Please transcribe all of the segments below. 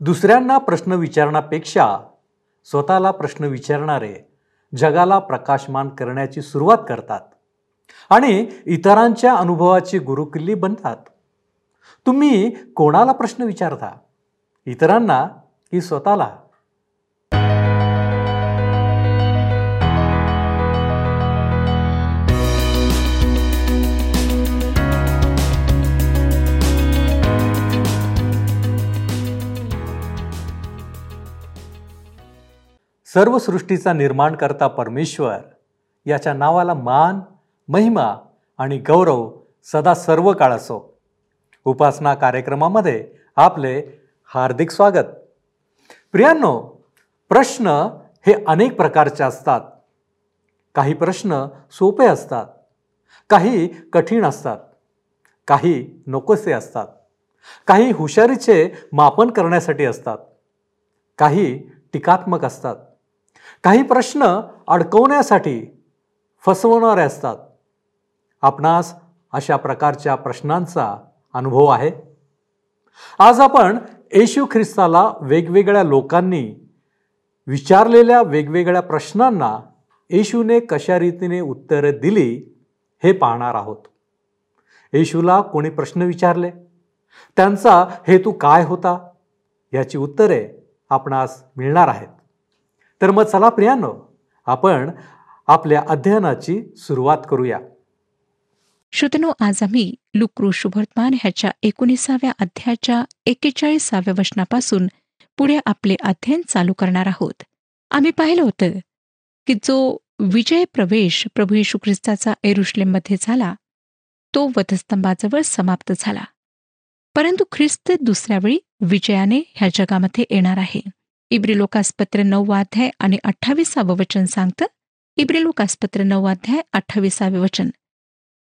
दुसऱ्यांना प्रश्न विचारण्यापेक्षा स्वतःला प्रश्न विचारणारे जगाला प्रकाशमान करण्याची सुरुवात करतात आणि इतरांच्या अनुभवाची गुरुकिल्ली बनतात. तुम्ही कोणाला प्रश्न विचारता? इतरांना की स्वतःला? सर्व सृष्टीचा निर्माण करता परमेश्वर. याच्या नावाला मान महिमा आणि गौरव सदा सर्व काळ असो उपासना कार्यक्रमामध्ये आपले हार्दिक स्वागत. प्रियांनो प्रश्न हे अनेक प्रकारचे असतात. काही प्रश्न सोपे असतात. काही कठीण असतात. काही नकोसे असतात. काही हुशारीचे मापन करण्यासाठी असतात. काही टीकात्मक असतात. काही प्रश्न अडकवण्यासाठी फसवणारे असतात. आपणास अशा प्रकारच्या प्रश्नांचा अनुभव आहे. आज आपण येशू ख्रिस्ताला वेगवेगळ्या लोकांनी विचारलेल्या वेगवेगळ्या प्रश्नांना येशूने कशा रीतीने उत्तरे दिली हे पाहणार आहोत. येशूला कोणी प्रश्न विचारले? त्यांचा हेतू काय होता? याची उत्तरे आपणास मिळणार आहेत. तर मग चला प्रियानो आपण आपल्या अध्ययनाची सुरुवात करूया. श्रोतनो आज आम्ही लुक्रू शुभवर्तमान ह्याच्या एकोणीसाव्या अध्यायाच्या एक्केचाळीसाव्या वचनापासून पुढे आपले अध्ययन चालू करणार आहोत. आम्ही पाहिलं होतं की जो विजय प्रवेश प्रभू येशू ख्रिस्ताचा एरुश्लेममध्ये झाला तो वधस्तंभाजवळ समाप्त झाला. परंतु ख्रिस्त दुसऱ्या वेळी विजयाने ह्या जगामध्ये येणार आहे. इब्री लोकासपत्र नववाध्याय आणि अठ्ठावीसावं वचन सांगतं इब्री लोकासपत्र नववाध्याय अठ्ठावीसावे वचन.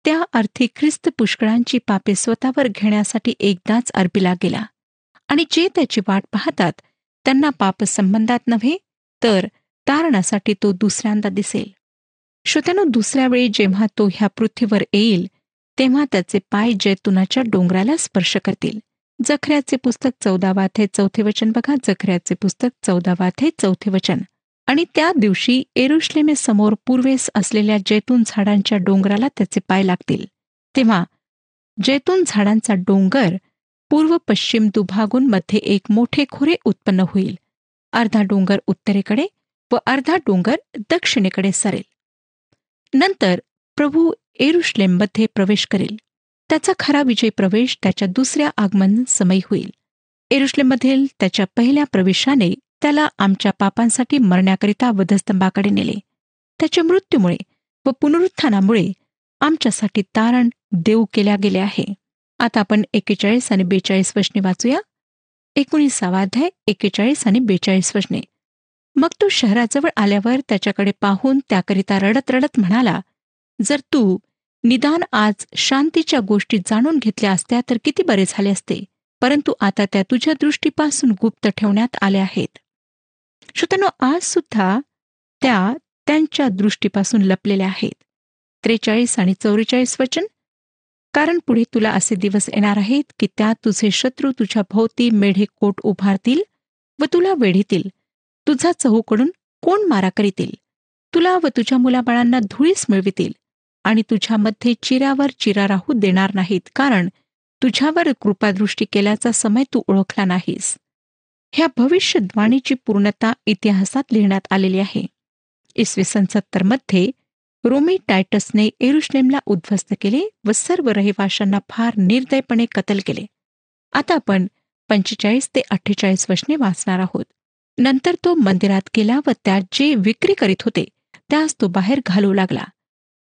त्या अर्थी ख्रिस्त पुष्कळांची पापे स्वतःवर घेण्यासाठी एकदाच अर्पिला गेला आणि जे त्याची वाट पाहतात त्यांना पाप संबंधात नव्हे तर तारणासाठी तो दुसऱ्यांदा दिसेल. श्रोत्यानो दुसऱ्या वेळी जेव्हा तो ह्या पृथ्वीवर येईल तेव्हा त्याचे पाय जैतुनाच्या डोंगराला स्पर्श करतील. जखऱ्याचे पुस्तक चौदावाथे चौथे वचन बघा. जखऱ्याचे पुस्तक चौदावाथे चौथे वचन. आणि त्या दिवशी एरुश्लेमे समोर पूर्वेस असलेल्या जैतून झाडांच्या डोंगराला त्याचे पाय लागतील. तेव्हा जैतून झाडांचा डोंगर पूर्व पश्चिम दुभागून मध्ये एक मोठे खोरे उत्पन्न होईल. अर्धा डोंगर उत्तरेकडे व अर्धा डोंगर दक्षिणेकडे सरेल. नंतर प्रभू एरुश्लेममध्ये प्रवेश करेल. त्याचा खरा विजय प्रवेश त्याच्या दुसऱ्या आगमन समयी होईल. एरुश्लेमधील त्याच्या पहिल्या प्रवेशाने त्याला आमच्या पापांसाठी मरण्याकरिता वधस्तंभाकडे नेले. त्याच्या मृत्यूमुळे व पुनरुत्थानामुळे आमच्यासाठी तारण देऊ केल्या गेले आहे. आता आपण एकेचाळीस आणि बेचाळीस वचने वाचूया. एकोणीसावाध्याय एकेचाळीस आणि बेचाळीस वचने मग तो शहराजवळ आल्यावर त्याच्याकडे पाहून त्याकरिता रडत रडत म्हणाला जर तू निदान आज शांतीच्या गोष्टी जाणून घेतल्या असत्या तर किती बरे झाले असते. परंतु आता त्या तुझ्या दृष्टीपासून गुप्त ठेवण्यात आल्या आहेत. श्रोतनो आज सुद्धा त्या त्यांच्या दृष्टीपासून लपलेल्या आहेत. त्रेचाळीस आणि चौवेचाळीस वचन कारण पुढे तुला असे दिवस येणार आहेत की त्यात तुझे शत्रू तुझ्या भोवती मेढे कोट उभारतील व तुला वेढीतील. तुझा चहूकडून कोण मारा करीतील? तुला व तुझ्या मुलाबाळांना धुळीस मिळवितील. आणि तुझ्यामध्ये चिरावर चिरा राहू देणार नाहीत कारण तुझ्यावर कृपादृष्टी केल्याचा समय तू ओळखला नाहीस. ह्या भविष्यद्वाणीची पूर्णता इतिहासात लिहिण्यात आलेली आहे. इसवी सन सत्तरमध्ये रोमी टायटसने एरुश्लेमला उद्ध्वस्त केले व सर्व रहिवाशांना फार निर्दयपणे कतल केले. आता आपण पंचेचाळीस ते अठ्ठेचाळीस वचने वाचणार आहोत. नंतर तो मंदिरात गेला व त्यात जे विक्री करीत होते त्यास तो बाहेर घालू लागला.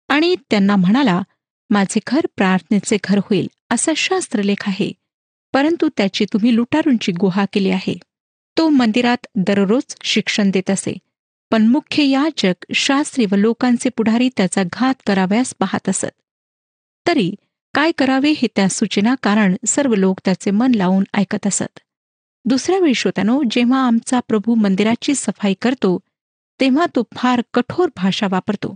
आणि त्यांना म्हणाला माझे घर प्रार्थनेचे घर होईल असा शास्त्रलेख आहे. परंतु त्याची तुम्ही लुटारूंची गुहा केली आहे. तो मंदिरात दररोज शिक्षण देत असे. पण मुख्य याचक शास्त्री व लोकांचे पुढारी त्याचा घात कराव्यास पाहत असत. तरी काय करावे हे त्या सूचना कारण सर्व लोक त्याचे मन लावून ऐकत असत. दुसऱ्या वेळी श्रोत्यानो जेव्हा आमचा प्रभू मंदिराची सफाई करतो तेव्हा तो फार कठोर भाषा वापरतो.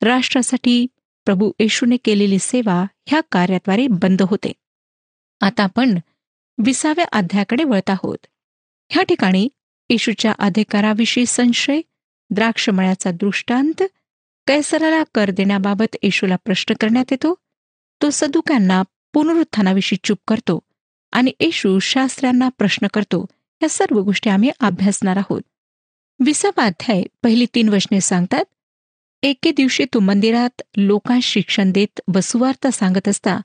राष्ट्रासाठी प्रभू येशूने केलेली सेवा ह्या कार्याद्वारे बंद होते. आता आपण विसाव्या अध्यायाकडे वळत आहोत. ह्या ठिकाणी येशूच्या अधिकाराविषयी संशय द्राक्षमळ्याचा दृष्टांत कैसराला कर देण्याबाबत येशूला प्रश्न करण्यात येतो. तो सदुकांना पुनरुत्थानाविषयी चूप करतो आणि येशू शास्त्रांना प्रश्न करतो. या सर्व गोष्टी आम्ही अभ्यासणार आहोत. विसावा अध्याय पहिली तीन वचने सांगतात एके दिवशी तू मंदिरात लोकांस शिक्षण देत वसुवार्ता सांगत असता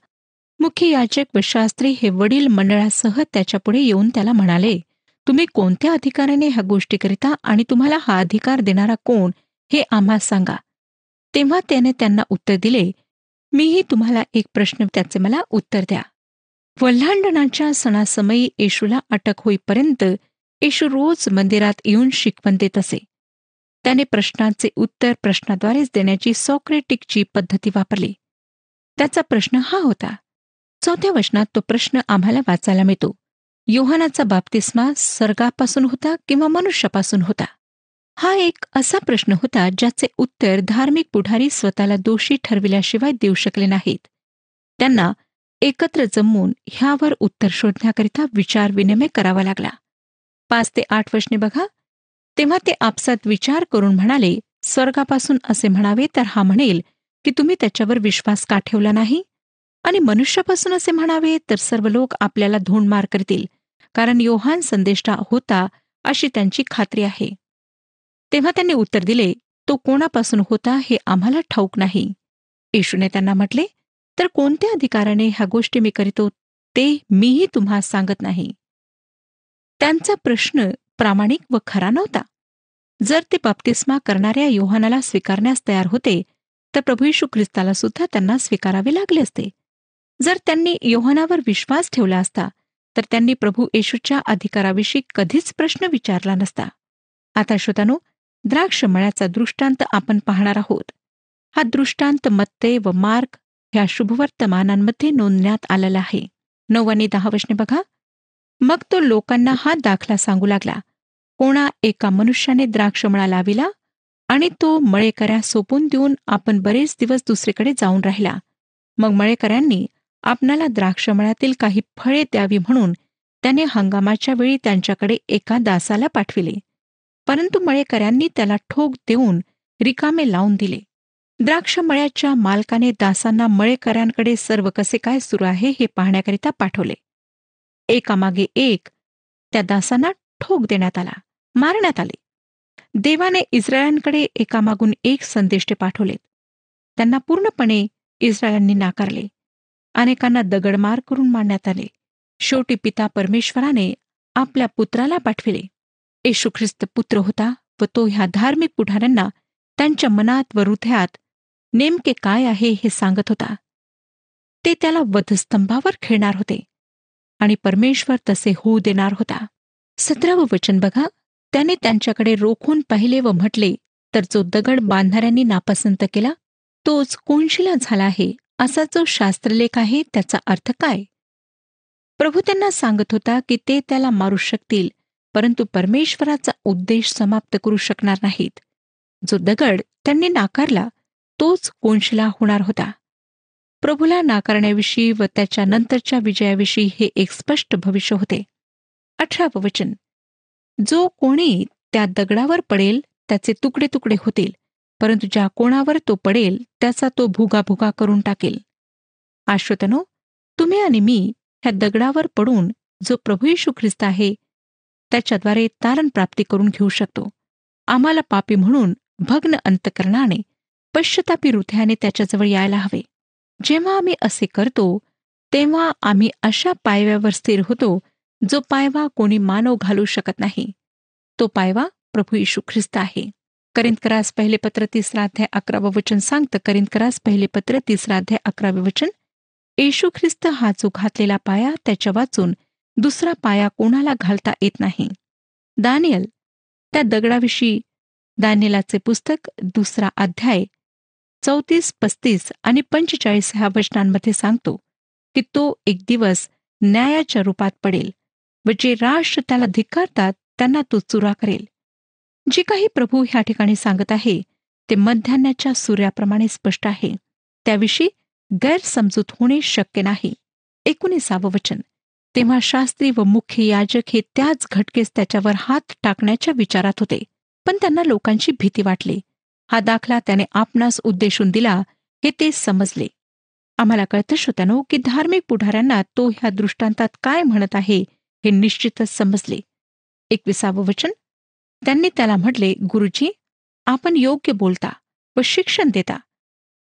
मुख्य याचक व शास्त्री हे वडील मंडळासह त्याच्यापुढे येऊन त्याला म्हणाले तुम्ही कोणत्या अधिकाराने ह्या गोष्टी करिता आणि तुम्हाला हा अधिकार देणारा कोण हे आम्हा सांगा. तेव्हा त्याने त्यांना उत्तर दिले मीही तुम्हाला एक प्रश्न त्याचे मला उत्तर द्या. वल्हांडणाच्या सणासमयी येशूला अटक होईपर्यंत येशू रोज मंदिरात येऊन शिकवण देत असे. त्याने प्रश्नाचे उत्तर प्रश्नाद्वारेच देण्याची सॉक्रेटिकची पद्धती वापरली. त्याचा प्रश्न हा होता. चौथ्या वचनात तो प्रश्न आम्हाला वाचायला मिळतो. योहानाचा बाप्तिस्मा सर्गापासून होता किंवा मनुष्यापासून होता? हा एक असा प्रश्न होता ज्याचे उत्तर धार्मिक पुढारी स्वतःला दोषी ठरविल्याशिवाय देऊ शकले नाहीत. त्यांना एकत्र जमवून ह्यावर उत्तर शोधण्याकरिता विचार विनिमय करावा लागला. पाच ते आठ वचने बघा. तेव्हा ते आपसात विचार करून म्हणाले स्वर्गापासून असे म्हणावे तर हा म्हणेल की तुम्ही त्याच्यावर विश्वास का ठेवला नाही? आणि मनुष्यापासून असे म्हणावे तर सर्व लोक आपल्याला धोंडमार करतील कारण योहान संदेष्टा होता अशी त्यांची खात्री आहे. तेव्हा त्यांनी उत्तर दिले तो कोणापासून होता हे आम्हाला ठाऊक नाही. येशूने त्यांना म्हटले तर कोणत्या अधिकाराने ह्या गोष्टी मी करीतो ते मीही तुम्हा सांगत नाही. त्यांचा प्रश्न प्रामाणिक व खरा नव्हता. जर ते बाप्तिस्मा करणाऱ्या योहानाला स्वीकारण्यास तयार होते तर प्रभू यशू ख्रिस्ताला सुद्धा त्यांना स्वीकारावे लागले असते. जर त्यांनी योहानावर विश्वास ठेवला असता तर त्यांनी प्रभू येशूच्या अधिकाराविषयी कधीच प्रश्न विचारला नसता. आता श्रोतानो द्राक्ष मळ्याचा दृष्टांत आपण पाहणार आहोत. हा दृष्टांत मत्ते व मार्क ह्या शुभवर्तमानांमध्ये नोंदण्यात आलेला आहे. नऊ आणि दहा वशने बघा. मग तो लोकांना हा दाखला सांगू लागला. कोणा एका मनुष्याने द्राक्षमळा लाविला आणि तो मळेकऱ्या सोपून देऊन आपण बरेच दिवस दुसरीकडे जाऊन राहिला. मग मळेकऱ्यांनी आपणाला द्राक्षमळ्यातील काही फळे द्यावी म्हणून त्याने हंगामाच्या वेळी त्यांच्याकडे एका दासाला पाठविले. परंतु मळेकऱ्यांनी त्याला ठोक देऊन रिकामे लावून दिले. द्राक्षमळ्याच्या मालकाने दासांना मळेकऱ्यांकडे सर्व कसे काय सुरू आहे हे पाहण्याकरिता पाठवले. एकामागे एक त्या दासांना ठोक देण्यात आला. मारण्यात आले. देवाने इस्रायलांकडे एकामागून एक संदेष्टे पाठवलेत त्यांना पूर्णपणे इस्रायलांनी नाकारले. अनेकांना दगडमार करून मारण्यात आले. शेवटी पिता परमेश्वराने आपल्या पुत्राला पाठविले. येशू ख्रिस्त पुत्र होता व तो ह्या धार्मिक पुढाऱ्यांना त्यांच्या मनात व हृदयात नेमके काय आहे हे सांगत होता. ते त्याला वधस्तंभावर खेळणार होते आणि परमेश्वर तसे होऊ देणार होता. सतरावं वचन बघा. त्याने त्यांच्याकडे रोखून पाहिले व म्हटले तर जो दगड बांधणाऱ्यांनी नापसंत केला तोच कोणशिला झाला आहे. असा जो शास्त्रलेख आहे त्याचा अर्थ काय? प्रभू त्यांना सांगत होता की ते त्याला मारू शकतील परंतु परमेश्वराचा उद्देश समाप्त करू शकणार नाहीत. जो दगड त्यांनी नाकारला तोच कोणशिला होणार होता. प्रभूला नाकारण्याविषयी व त्याच्या नंतरच्या विजयाविषयी हे एक स्पष्ट भविष्य होते. अठरावं वचन. जो कोणी त्या दगडावर पडेल त्याचे तुकडे तुकडे होतील. परंतु ज्या कोणावर तो पडेल त्याचा तो भुगा भुगा करून टाकेल. आश्वतनो तुम्ही आणि मी ह्या दगडावर पडून जो प्रभू येशू ख्रिस्त आहे त्याच्याद्वारे तारण प्राप्ती करून घेऊ शकतो. आम्हाला पापी म्हणून भग्न अंतकरणाने पश्चतापी हृदयाने त्याच्याजवळ यायला हवे. जेव्हा आम्ही असे करतो तेव्हा आम्ही अशा पायव्यावर स्थिर होतो जो पायवा कोणी मानव घालू शकत नाही तो पायवा प्रभू येशू ख्रिस्त आहे. करिंदकरास पहिले पत्र तिसरा अध्याय अकरावं वचन सांगतं करिंदकरास पहिले पत्र तिसरा अध्याय अकरावे वचन येशू ख्रिस्त हा जो घातलेला पाया त्याच्या वाचून दुसरा पाया कोणाला घालता येत नाही. दानियल त्या दगडाविषयी दानियलाचे पुस्तक दुसरा अध्याय चौतीस पस्तीस आणि पंचेचाळीस ह्या वचनांमध्ये सांगतो की तो एक दिवस न्यायाच्या रूपात पडेल. व जे राष्ट्र त्याला धिक्कारतात त्यांना तो चुरा करेल. जे काही प्रभू ह्या ठिकाणी सांगत आहे ते मध्यान्हाच्या सूर्याप्रमाणे स्पष्ट आहे. त्याविषयी गैरसमजूत होणे शक्य नाही. एकोणीसावं वचन. तेव्हा शास्त्री व मुख्य याजक हे त्याच घटकेस त्याच्यावर हात टाकण्याच्या विचारात होते. पण त्यांना लोकांची भीती वाटली. हा दाखला त्याने आपणास उद्देशून दिला हे ते समजले. आम्हाला कळतं श्रोत्यानो की धार्मिक पुढाऱ्यांना तो ह्या दृष्टांतात काय म्हणत आहे हे निश्चितच समजले. एकविसावं वचन. त्यांनी त्याला म्हटले गुरुजी आपण योग्य बोलता व शिक्षण देता.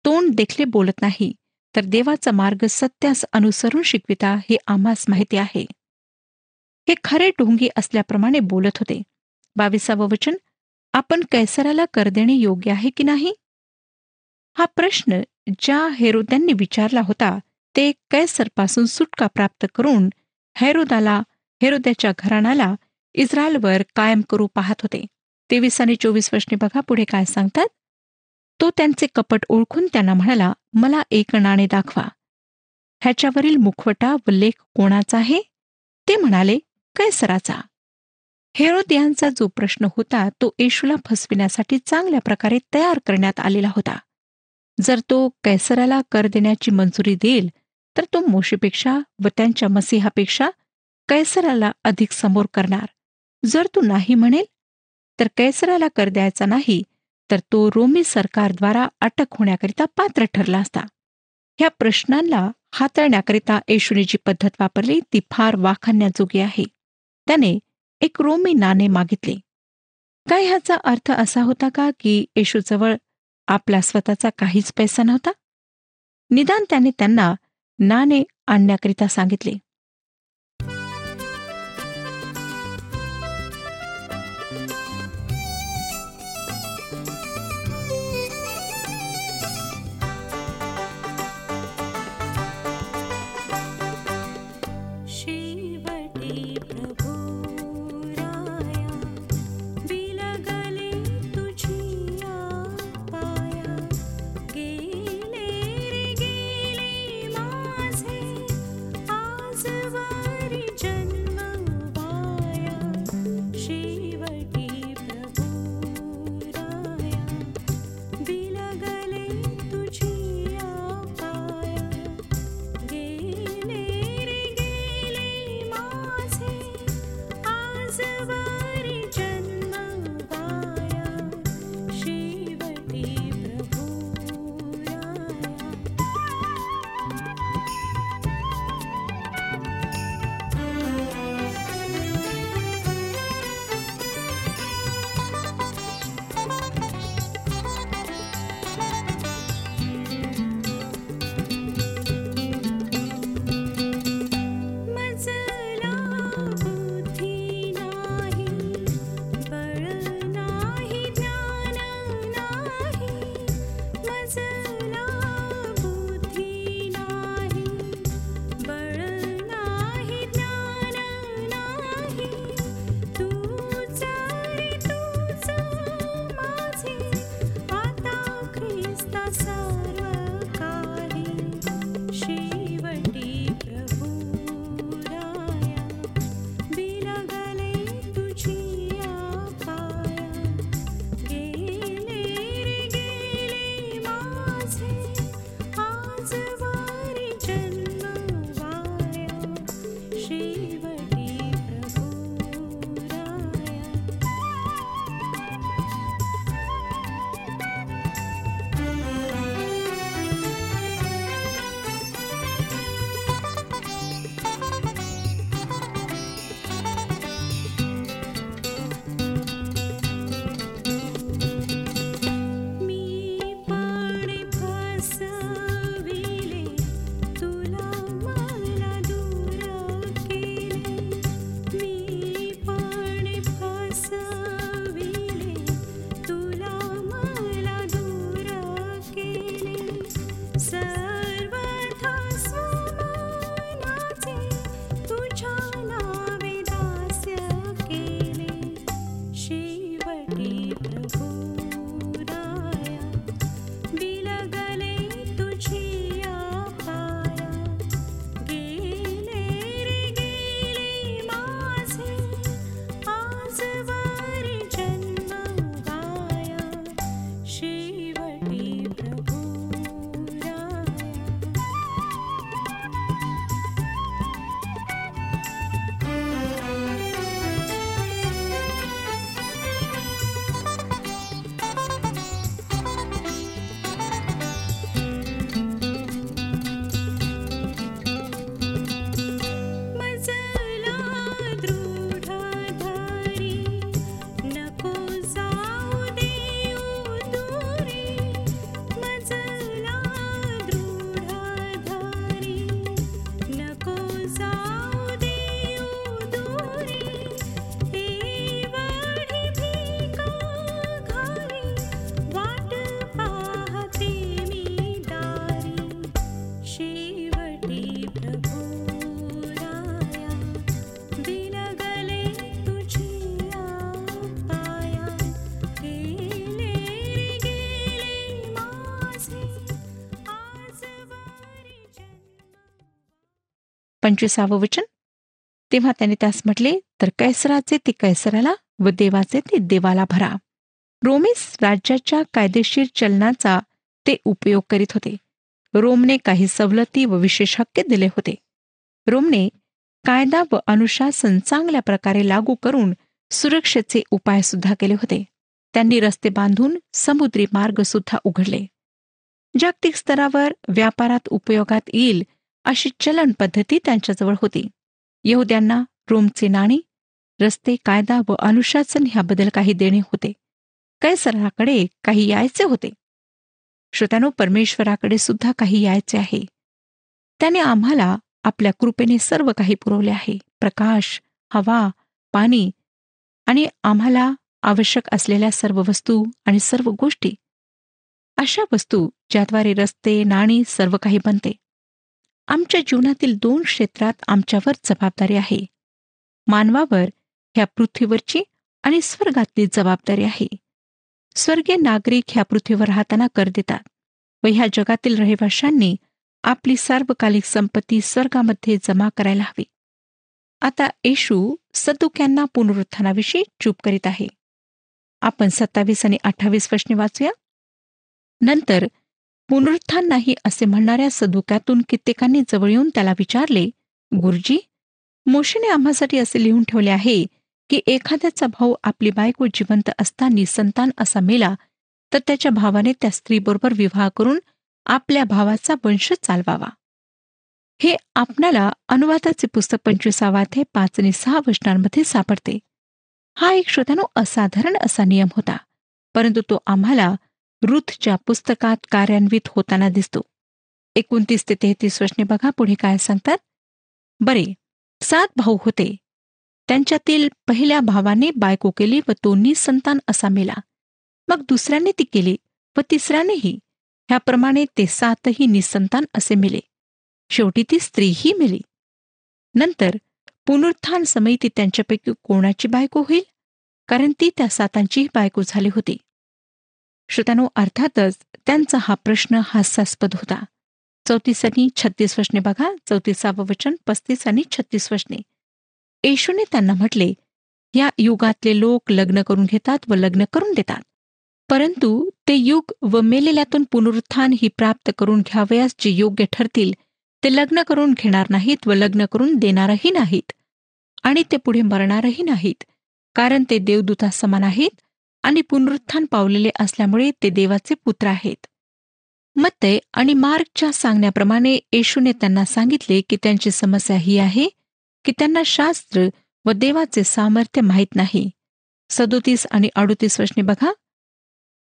तोंड देखले बोलत नाही तर देवाचा मार्ग सत्यास अनुसरून शिकविता हे आम्हास माहिती आहे. हे खरे ढोंगी असल्याप्रमाणे बोलत होते. बावीसावं वचन. आपण कैसराला कर देणे योग्य आहे की नाही? हा प्रश्न ज्या हेरोद्यांनी विचारला होता ते कैसरपासून सुटका प्राप्त करून हैरोदाला हेरोद्याच्या घराण्याला इस्रायलवर कायम करू पाहत होते. तेवीस आणि चोवीस वर्षने बघा पुढे काय सांगतात. तो त्यांचे कपट ओळखून त्यांना म्हणाला मला एक नाणे दाखवा. ह्याच्यावरील मुखवटा व लेख कोणाचा आहे? ते म्हणाले कैसराचा. हेरोद यांचा जो प्रश्न होता तो येशूला फसविण्यासाठी चांगल्या प्रकारे तयार करण्यात आलेला होता. जर तो कैसराला कर देण्याची मंजुरी देईल तर तो मोशेपेक्षा व त्यांच्या मसिहापेक्षा कैसराला अधिक समोर करणार. जर तू नाही म्हणेल तर कैसराला कर द्यायचा नाही तर तो रोमी सरकारद्वारा अटक होण्याकरिता पात्र ठरला असता. ह्या प्रश्नांना हाताळण्याकरिता येशूने जी पद्धत वापरली ती फार वाखाणण्याजोगी आहे. त्याने एक रोमी नाणे मागितले. काय ह्याचा अर्थ असा होता का की येशूजवळ आपला स्वतःचा काहीच पैसा नव्हता? निदान त्याने त्यांना नाणे आणण्याकरिता सांगितले. पंचवीसावं वचन? तेव्हा त्याने त्यास म्हटले तर कैसराचे ते कैसराला व देवाचे ते देवाला भरा. रोमेस राज्याच्या कायदेशीर चलनाचा ते उपयोग करीत होते. रोमने काही सवलती व विशेष हक्के दिले होते. रोमने कायदा व अनुशासन चांगल्या प्रकारे लागू करून सुरक्षेचे उपाय सुद्धा केले होते. त्यांनी रस्ते बांधून समुद्री मार्ग सुद्धा उघडले. जागतिक स्तरावर व्यापारात उपयोगात येईल अशी चलन पद्धती त्यांच्याजवळ होती. यहुद्यांना रोमचे नाणी रस्ते कायदा व अनुशासन ह्याबद्दल काही देणे होते. कैसराकडे काही यायचे होते. श्रोत्यानो परमेश्वराकडे सुद्धा काही यायचे आहे. त्याने आम्हाला आपल्या कृपेने सर्व काही पुरवले आहे. प्रकाश हवा पाणी आणि आम्हाला आवश्यक असलेल्या सर्व वस्तू आणि सर्व गोष्टी. अशा वस्तू ज्याद्वारे रस्ते नाणी सर्व काही बनते. आमच्या जीवनातील दोन क्षेत्रात आमच्यावर जबाबदारी आहे. मानवावर ह्या पृथ्वीवरची आणि स्वर्गातली जबाबदारी आहे. स्वर्गीय नागरिक ह्या पृथ्वीवर राहताना कर देतात व ह्या जगातील रहिवाशांनी आपली सार्वकालिक संपत्ती स्वर्गामध्ये जमा करायला हवी. आता येशू सदुक्यांना पुनरुत्थानाविषयी चूप करीत आहे. आपण सत्तावीस आणि अठ्ठावीस प्रश्ने वाचूया. नंतर पुनरुत्थान नाही असे म्हणणाऱ्या सदुक्यातून कित्येकांनी जवळ येऊन त्याला विचारले गुरुजी मोशेने आम्हासाठी असे लिहून ठेवले आहे की एखाद्याचा भाऊ आपली बायको जिवंत असताना संतान असा मेला तर त्याच्या भावाने त्या स्त्रीबरोबर विवाह करून आपल्या भावाचा वंश चालवावा. हे आपणाला अनुवादाचे पुस्तक पंचवीसावात हे पाच आणि सहा वचनांमध्ये सापडते. हा एक श्रोत्यानो असाधारण असा नियम होता परंतु तो आम्हाला रुथच्या पुस्तकात कार्यान्वित होताना दिसतो. एकोणतीस ते तेहतीस वचने बघा पुढे काय सांगतात. बरे सात भाऊ होते. त्यांच्यातील पहिल्या भावाने बायको केली व तो निसंतान असा मेला मग दुसऱ्याने ती केली व तिसऱ्यानेही. ह्याप्रमाणे ते सातही निसंतान असे मेले. शेवटी ती स्त्रीही मेली. नंतर पुनरुत्थान समयी ती त्यांच्यापैकी कोणाची बायको होईल? कारण ती त्या सातांचीही बायको झाली होती. श्रोत्यानो अर्थातच त्यांचा हा प्रश्न हास्यास्पद होता. चौतीस आणि छत्तीस वचने बघा. चौतीसावं वचन पस्तीस आणि छत्तीस वचने येशूने त्यांना म्हटले या युगातले लोक लग्न करून घेतात व लग्न करून देतात. परंतु ते युग व मेलेल्यातून पुनरुत्थान ही प्राप्त करून घ्यावयास जे योग्य ठरतील ते लग्न करून घेणार नाहीत व लग्न करून देणारही नाहीत. आणि ते पुढे मरणारही नाहीत. कारण ते देवदूता समान आहेत आणि पुनरुत्थान पावलेले असल्यामुळे ते देवाचे पुत्र आहेत. मत्ते आणि मार्कच्या सांगण्याप्रमाणे येशूने त्यांना सांगितले की त्यांची समस्या ही आहे की त्यांना शास्त्र व देवाचे सामर्थ्य माहीत नाही. सदोतीस आणि अडोतीस वर्षने बघा.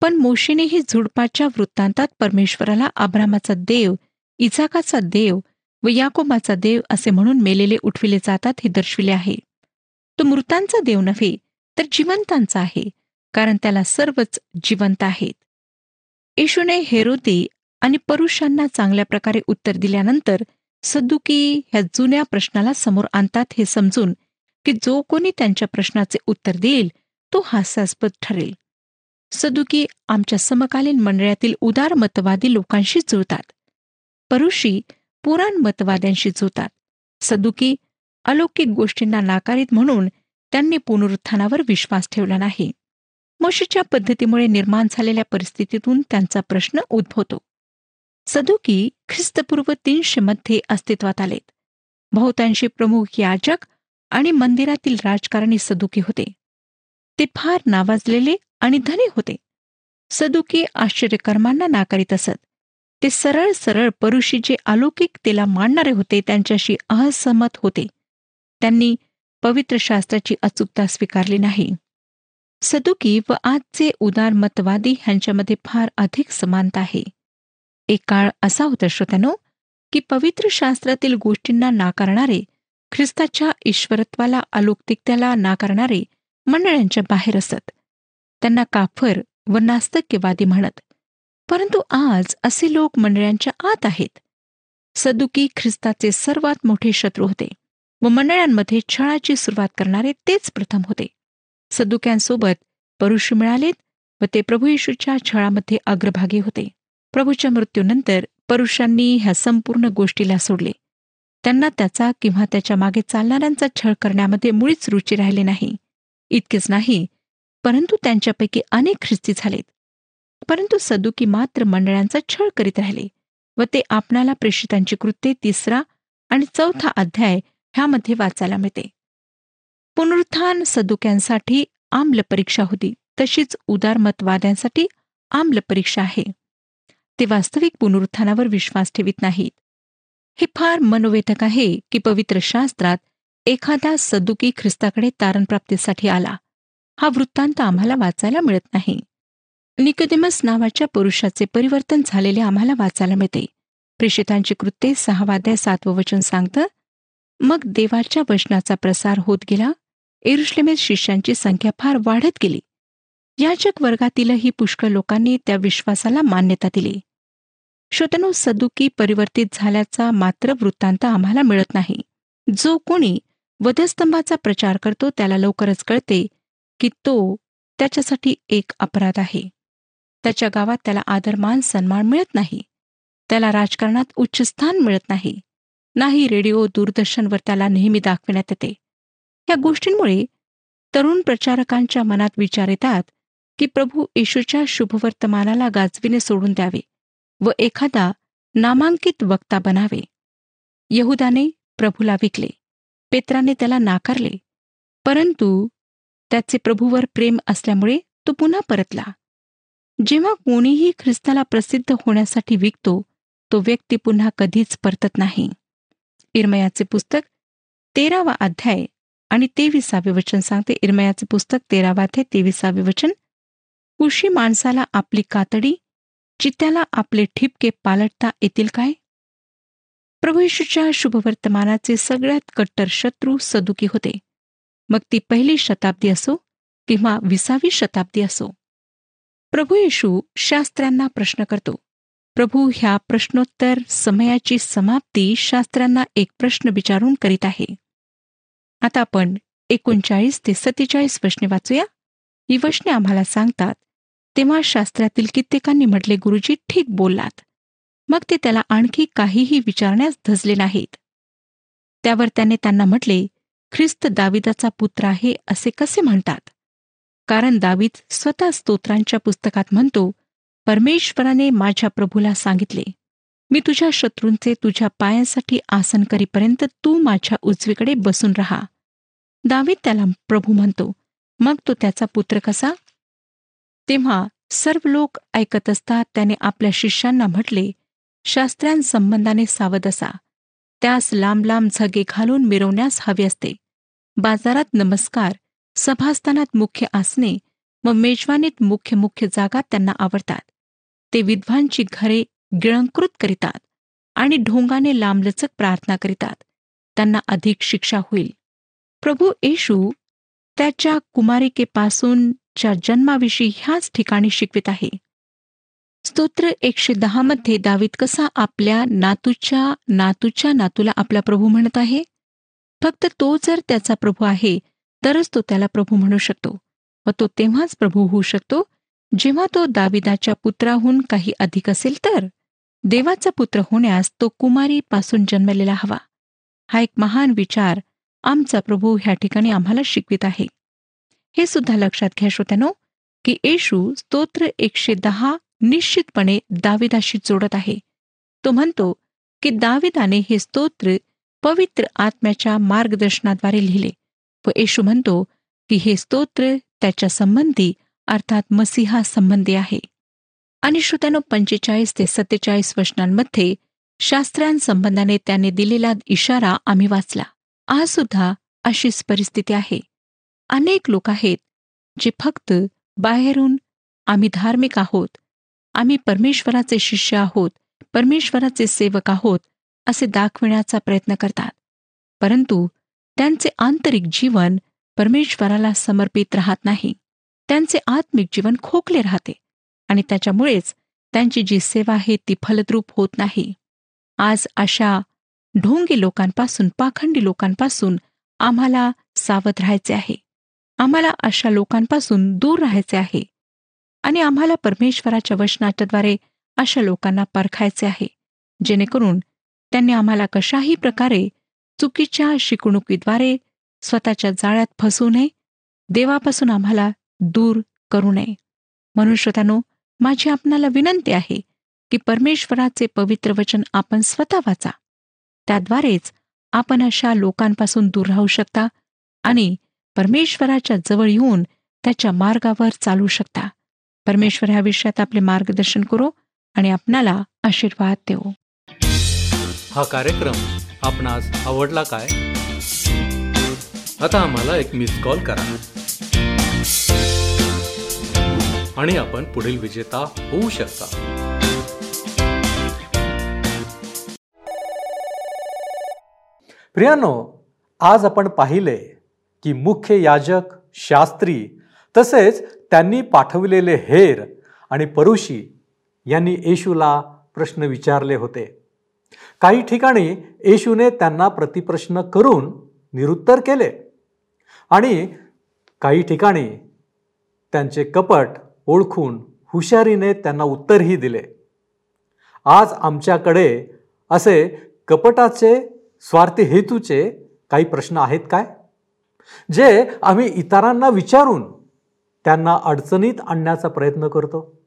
पण मोशीनेही झुडपाच्या वृत्तांतात परमेश्वराला आभ्रामाचा देव इजाकाचा देव व याकोबाचा देव असे म्हणून मेलेले उठविले जातात हे दर्शविले आहे. तो मृतांचा देव नव्हे तर जिवंतांचा आहे. कारण त्याला सर्वच जिवंत आहेत. येशूने हेरोदे आणि परुषांना चांगल्या प्रकारे उत्तर दिल्यानंतर सद्दुकी ह्या जुन्या प्रश्नाला समोर आणतात हे समजून की जो कोणी त्यांच्या प्रश्नाचे उत्तर देईल तो हास्यास्पद ठरेल. सदुकी आमच्या समकालीन मंडळातील उदारमतवादी लोकांशी जुळतात. परुषी पुराण मतवाद्यांशी जुळतात. सदुकी अलौकिक गोष्टींना नाकारित म्हणून त्यांनी पुनरुत्थानावर विश्वास ठेवला नाही. मोशीच्या पद्धतीमुळे निर्माण झालेल्या परिस्थितीतून त्यांचा प्रश्न उद्भवतो. सदुकी ख्रिस्तपूर्व तीनशे मध्ये अस्तित्वात आलेत. बहुतांशी प्रमुख याजक आणि मंदिरातील राजकारणी सदुकी होते. ते फार नावाजलेले आणि धनी होते. सदुकी आश्चर्यकर्मांना नाकारित असत. ते सरळ सरळ परुषी जे अलौकिकतेला मांडणारे होते त्यांच्याशी असहमत होते. त्यांनी पवित्र शास्त्राची अचूकता स्वीकारली नाही. सदुकी व आजचे उदारमतवादी ह्यांच्यामध्ये फार अधिक समानता आहे. एक काळ असा होता श्रोत्यानो की पवित्र शास्त्रातील गोष्टींना नाकारणारे ख्रिस्ताच्या ईश्वरत्वाला अलौकिकतेला नाकारणारे मंडळांच्या बाहेर असत. त्यांना काफर व नास्तक्यवादी म्हणत. परंतु आज असे लोक मंडळांच्या आत आहेत. सदुकी ख्रिस्ताचे सर्वात मोठे शत्रू होते व मंडळांमध्ये छळाची सुरुवात करणारे तेच प्रथम होते. सदुक्यांसोबत परुष मिळालेत व ते प्रभू येशूच्या छळामध्ये अग्रभागी होते. प्रभूच्या मृत्यूनंतर परुषांनी ह्या संपूर्ण गोष्टीला सोडले. त्यांना त्याचा किंवा त्याच्यामागे चालणाऱ्यांचा छळ करण्यामध्ये मुळीच रुची राहिली नाही. इतकेच नाही परंतु त्यांच्यापैकी अनेक ख्रिस्ती झालेत. परंतु सदुकी मात्र मंडळांचा छळ करीत राहिले व ते आपणाला प्रेषितांची कृत्ये तिसरा आणि चौथा अध्याय ह्यामध्ये वाचायला मिळते. पुनरुत्थान सदुक्यांसाठी आम्ल परीक्षा होती. तशीच उदारमतवाद्यांसाठी आम्ल परीक्षा आहे. ते वास्तविक पुनरुत्थानावर विश्वास ठेवित नाहीत. हे फार मनोवेधक आहे की पवित्र शास्त्रात एखादा सदुकी ख्रिस्ताकडे तारणप्राप्तीसाठी आला. हा वृत्तांत आम्हाला वाचायला मिळत नाही. निकदेमस नावाच्या पुरुषाचे परिवर्तन झालेले आम्हाला वाचायला मिळते. प्रेषितांची कृत्ये सहावाद्या सातवं वचन सांगतं मग देवाच्या वचनाचा प्रसार होत गेला एरुश्लेमेत शिष्यांची संख्या फार वाढत गेली. याचक वर्गातीलही पुष्कळ लोकांनी त्या विश्वासाला मान्यता दिली. श्रोतनो सदुकी परिवर्तित झाल्याचा मात्र वृत्तांत आम्हाला मिळत नाही. जो कोणी वधस्तंभाचा प्रचार करतो त्याला लवकरच कळते की तो त्याच्यासाठी एक अपराध आहे. त्याच्या गावात त्याला आदरमान सन्मान मिळत नाही. त्याला राजकारणात उच्च स्थान मिळत नाही. नाही रेडिओ दूरदर्शनवर त्याला नेहमी दाखविण्यात येते. या गोष्टींमुळे तरुण प्रचारकांच्या मनात विचार येतात की प्रभू येशूच्या शुभवर्तमानाला गाजविणे सोडून द्यावे व एखादा नामांकित वक्ता बनावे. यहुदाने प्रभूला विकले. पेत्राने त्याला नाकारले. परंतु त्याचे प्रभूवर प्रेम असल्यामुळे तो पुन्हा परतला. जेव्हा कोणीही ख्रिस्ताला प्रसिद्ध होण्यासाठी विकतो तो व्यक्ती पुन्हा कधीच परतत नाही. इरमयाचे पुस्तक तेरावा अध्याय आणि तेविसावे वचन सांगते. इरमयाचे पुस्तक तेरावा ते तेविसावे वचन. कुशी माणसाला आपली कातडी चित्त्याला आपले ठिपके पालटता येतील काय? प्रभू येशूच्या शुभवर्तमानाचे सगळ्यात कट्टर शत्रू सदुकी होते. मग ती पहिली शताब्दी असो किंवा विसावी शताब्दी असो. प्रभू येशू शास्त्र्यांना प्रश्न करतो. प्रभू ह्या प्रश्नोत्तर समयाची समाप्ती शास्त्रांना एक प्रश्न विचारून करीत आहे. आता आपण एकोणचाळीस ते सत्तेचाळीस प्रश्ने वाचूया. ही वचने आम्हाला सांगतात तेव्हा शास्त्रातील कित्येकांनी म्हटले गुरुजी ठीक बोललात. मग ते त्याला आणखी काहीही विचारण्यास धजले नाहीत. त्यावर त्याने त्यांना म्हटले ख्रिस्त दाविदाचा पुत्र आहे असे कसे म्हणतात? कारण दावीद स्वतः स्तोत्रांच्या पुस्तकात म्हणतो परमेश्वराने माझ्या प्रभूला सांगितले मी तुझ्या शत्रूंचे तुझ्या पायांसाठी आसन करीपर्यंत तू माझ्या उजवीकडे बसून राहा. दावीद त्याला प्रभू म्हणतो मग तो त्याचा पुत्र कसा? तेव्हा सर्व लोक ऐकत असता त्याने आपल्या शिष्यांना म्हटले शास्त्रांसंबंधाने सावध असा. त्यास लांब लांब झगे घालून मिरवण्यास हवे असते. बाजारात नमस्कार सभास्थानात मुख्य आसने व मेजवानीत मुख्य मुख्य जागा त्यांना आवडतात. ते विद्वांची घरे गिळंकृत करीतात आणि ढोंगाने लांबलचक प्रार्थना करीतात. त्यांना अधिक शिक्षा होईल. प्रभू येशू त्याच्या कुमारिकेपासूनच्या जन्माविषयी ह्याच ठिकाणी शिकवित आहे. स्तोत्र एकशे दहा मध्ये कसा आपल्या नातूच्या नातूच्या नातूला आपला प्रभू म्हणत आहे? फक्त तो जर त्याचा प्रभू आहे तरच तो त्याला प्रभू म्हणू शकतो व तो तेव्हाच प्रभू होऊ शकतो. जेव्हा तो दाविदाच्या पुत्राहून काही अधिक असेल तर? देवाचा पुत्र होण्यास तो कुमारीपासून जन्मलेला हवा. हा एक महान विचार आमचा प्रभू ह्या ठिकाणी आम्हाला शिकवित आहे. हे सुद्धा लक्षात घ्या श्रोत्यानो की येशू स्तोत्र एकशे दहा निश्चितपणे दाविदाशी जोडत आहे. तो म्हणतो की दाविदाने हे स्तोत्र पवित्र आत्म्याच्या मार्गदर्शनाद्वारे लिहिले. व येशू म्हणतो की हे स्तोत्र त्याच्या संबंधी अर्थात मसीहा संबंधी आहे. आणि श्रोत्यानो पंचेचाळीस ते सत्तेचाळीस वचनांमध्ये शास्त्रांसंबंधाने त्याने दिलेला इशारा आम्ही वाचला. आज सुद्धा अशीच परिस्थिती आहे. अनेक लोक आहेत जे फक्त बाहेरून आम्ही धार्मिक आहोत आम्ही परमेश्वराचे शिष्य आहोत परमेश्वराचे सेवक आहोत असे दाखविण्याचा प्रयत्न करतात. परंतु त्यांचे आंतरिक जीवन परमेश्वराला समर्पित राहत नाही. त्यांचे आत्मिक जीवन खोकले राहते. आणि त्याच्यामुळेच त्यांची जी सेवा आहे ती फलद्रूप होत नाही. आज अशा ढोंगी लोकांपासून पाखंडी लोकांपासून आम्हाला सावध राहायचे आहे. आम्हाला अशा लोकांपासून दूर राहायचे आहे. आणि आम्हाला परमेश्वराच्या वचनाच्याद्वारे अशा लोकांना परखायचे आहे जेणेकरून त्यांनी आम्हाला कशाही प्रकारे चुकीच्या शिकवणुकीद्वारे स्वतःच्या जाळ्यात फसू नये देवापासून आम्हाला दूर करू नये. म्हणून माझी आपणाला विनंती आहे की परमेश्वराचे पवित्र वचन आपण स्वतः वाचा. त्याद्वारेच आपण अशा लोकांपासून दूर राहू शकता आणि परमेश्वराच्या जवळ येऊन त्याच्या मार्गावर चालू शकता. परमेश्वर ह्या विषयात आपले मार्गदर्शन करो आणि आपणाला आशीर्वाद देऊ हा कार्यक्रम आपणास आवडला काय? आता आम्हाला एक मिस कॉल करा. आणि आपण पुढील विजेता होऊ शकता. प्रियानो आज आपण पाहिले की मुख्य याजक शास्त्री तसेच त्यांनी पाठविलेले हेर आणि परुषी यांनी येशूला प्रश्न विचारले होते. काही ठिकाणी येशूने त्यांना प्रतिप्रश्न करून निरुत्तर केले आणि काही ठिकाणी त्यांचे कपट ओळखून हुशारीने त्यांना उत्तरही दिले. आज आमच्याकडे असे कपटाचे स्वार्थी हेतूचे काही प्रश्न आहेत काय? जे आम्ही इतरांना विचारून त्यांना अडचणीत आणण्याचा प्रयत्न करतो.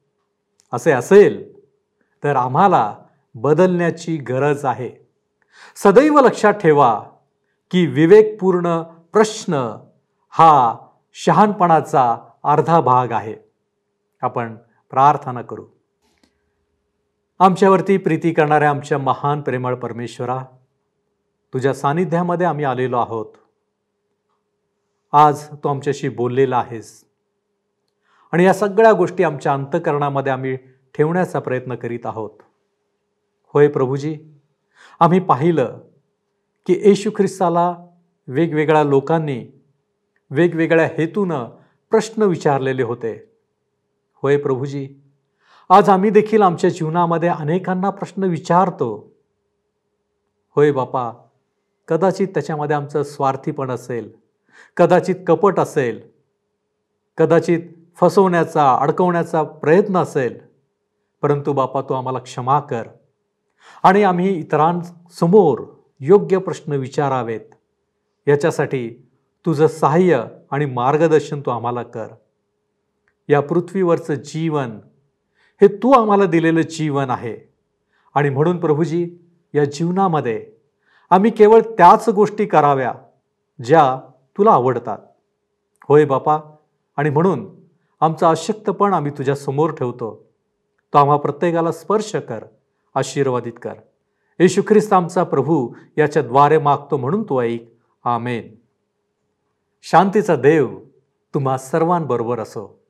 असे असेल तर आम्हाला बदलण्याची गरज आहे. सदैव लक्षात ठेवा की विवेकपूर्ण प्रश्न हा शहाणपणाचा अर्धा भाग आहे. आपण प्रार्थना करू. आमच्यावरती प्रीती करणाऱ्या आमच्या महान प्रेमळ परमेश्वरा तुझ्या सानिध्यामध्ये आम्ही आलेलो आहोत. आज तू आमच्याशी बोललेला आहेस. आणि या सगळ्या गोष्टी आमच्या अंतकरणामध्ये आम्ही ठेवण्याचा प्रयत्न करीत आहोत. होय प्रभूजी आम्ही पाहिलं की येशू ख्रिस्ताला वेगवेगळ्या लोकांनी वेगवेगळ्या हेतूनं प्रश्न विचारलेले होते. होय प्रभूजी. आज आम्ही देखील आमच्या जीवनामध्ये अनेकांना प्रश्न विचारतो. होय बापा कदाचित त्याच्यामध्ये आमचं स्वार्थीपण असेल कदाचित कपट असेल कदाचित फसवण्याचा अडकवण्याचा प्रयत्न असेल परंतु बापा तू आम्हाला क्षमा कर. आणि आम्ही इतरांसमोर योग्य प्रश्न विचारावेत. याच्यासाठी तुझं सहाय्य आणि मार्गदर्शन तू आम्हाला कर. या पृथ्वीवरचं जीवन हे तू आम्हाला दिलेलं जीवन आहे. आणि म्हणून प्रभूजी या जीवनामध्ये आम्ही केवळ त्याच गोष्टी कराव्या ज्या तुला आवडतात. होय बापा आणि म्हणून आमचं अशक्तपण आम्ही तुझ्या समोर ठेवतो. तो आम्हा प्रत्येकाला स्पर्श कर आशीर्वादित कर. येशू ख्रिस्त आमचा प्रभू याच्याद्वारे मागतो म्हणून तो ऐक. आमेन. शांतीचा देव तुम्हा सर्वांबरोबर असो.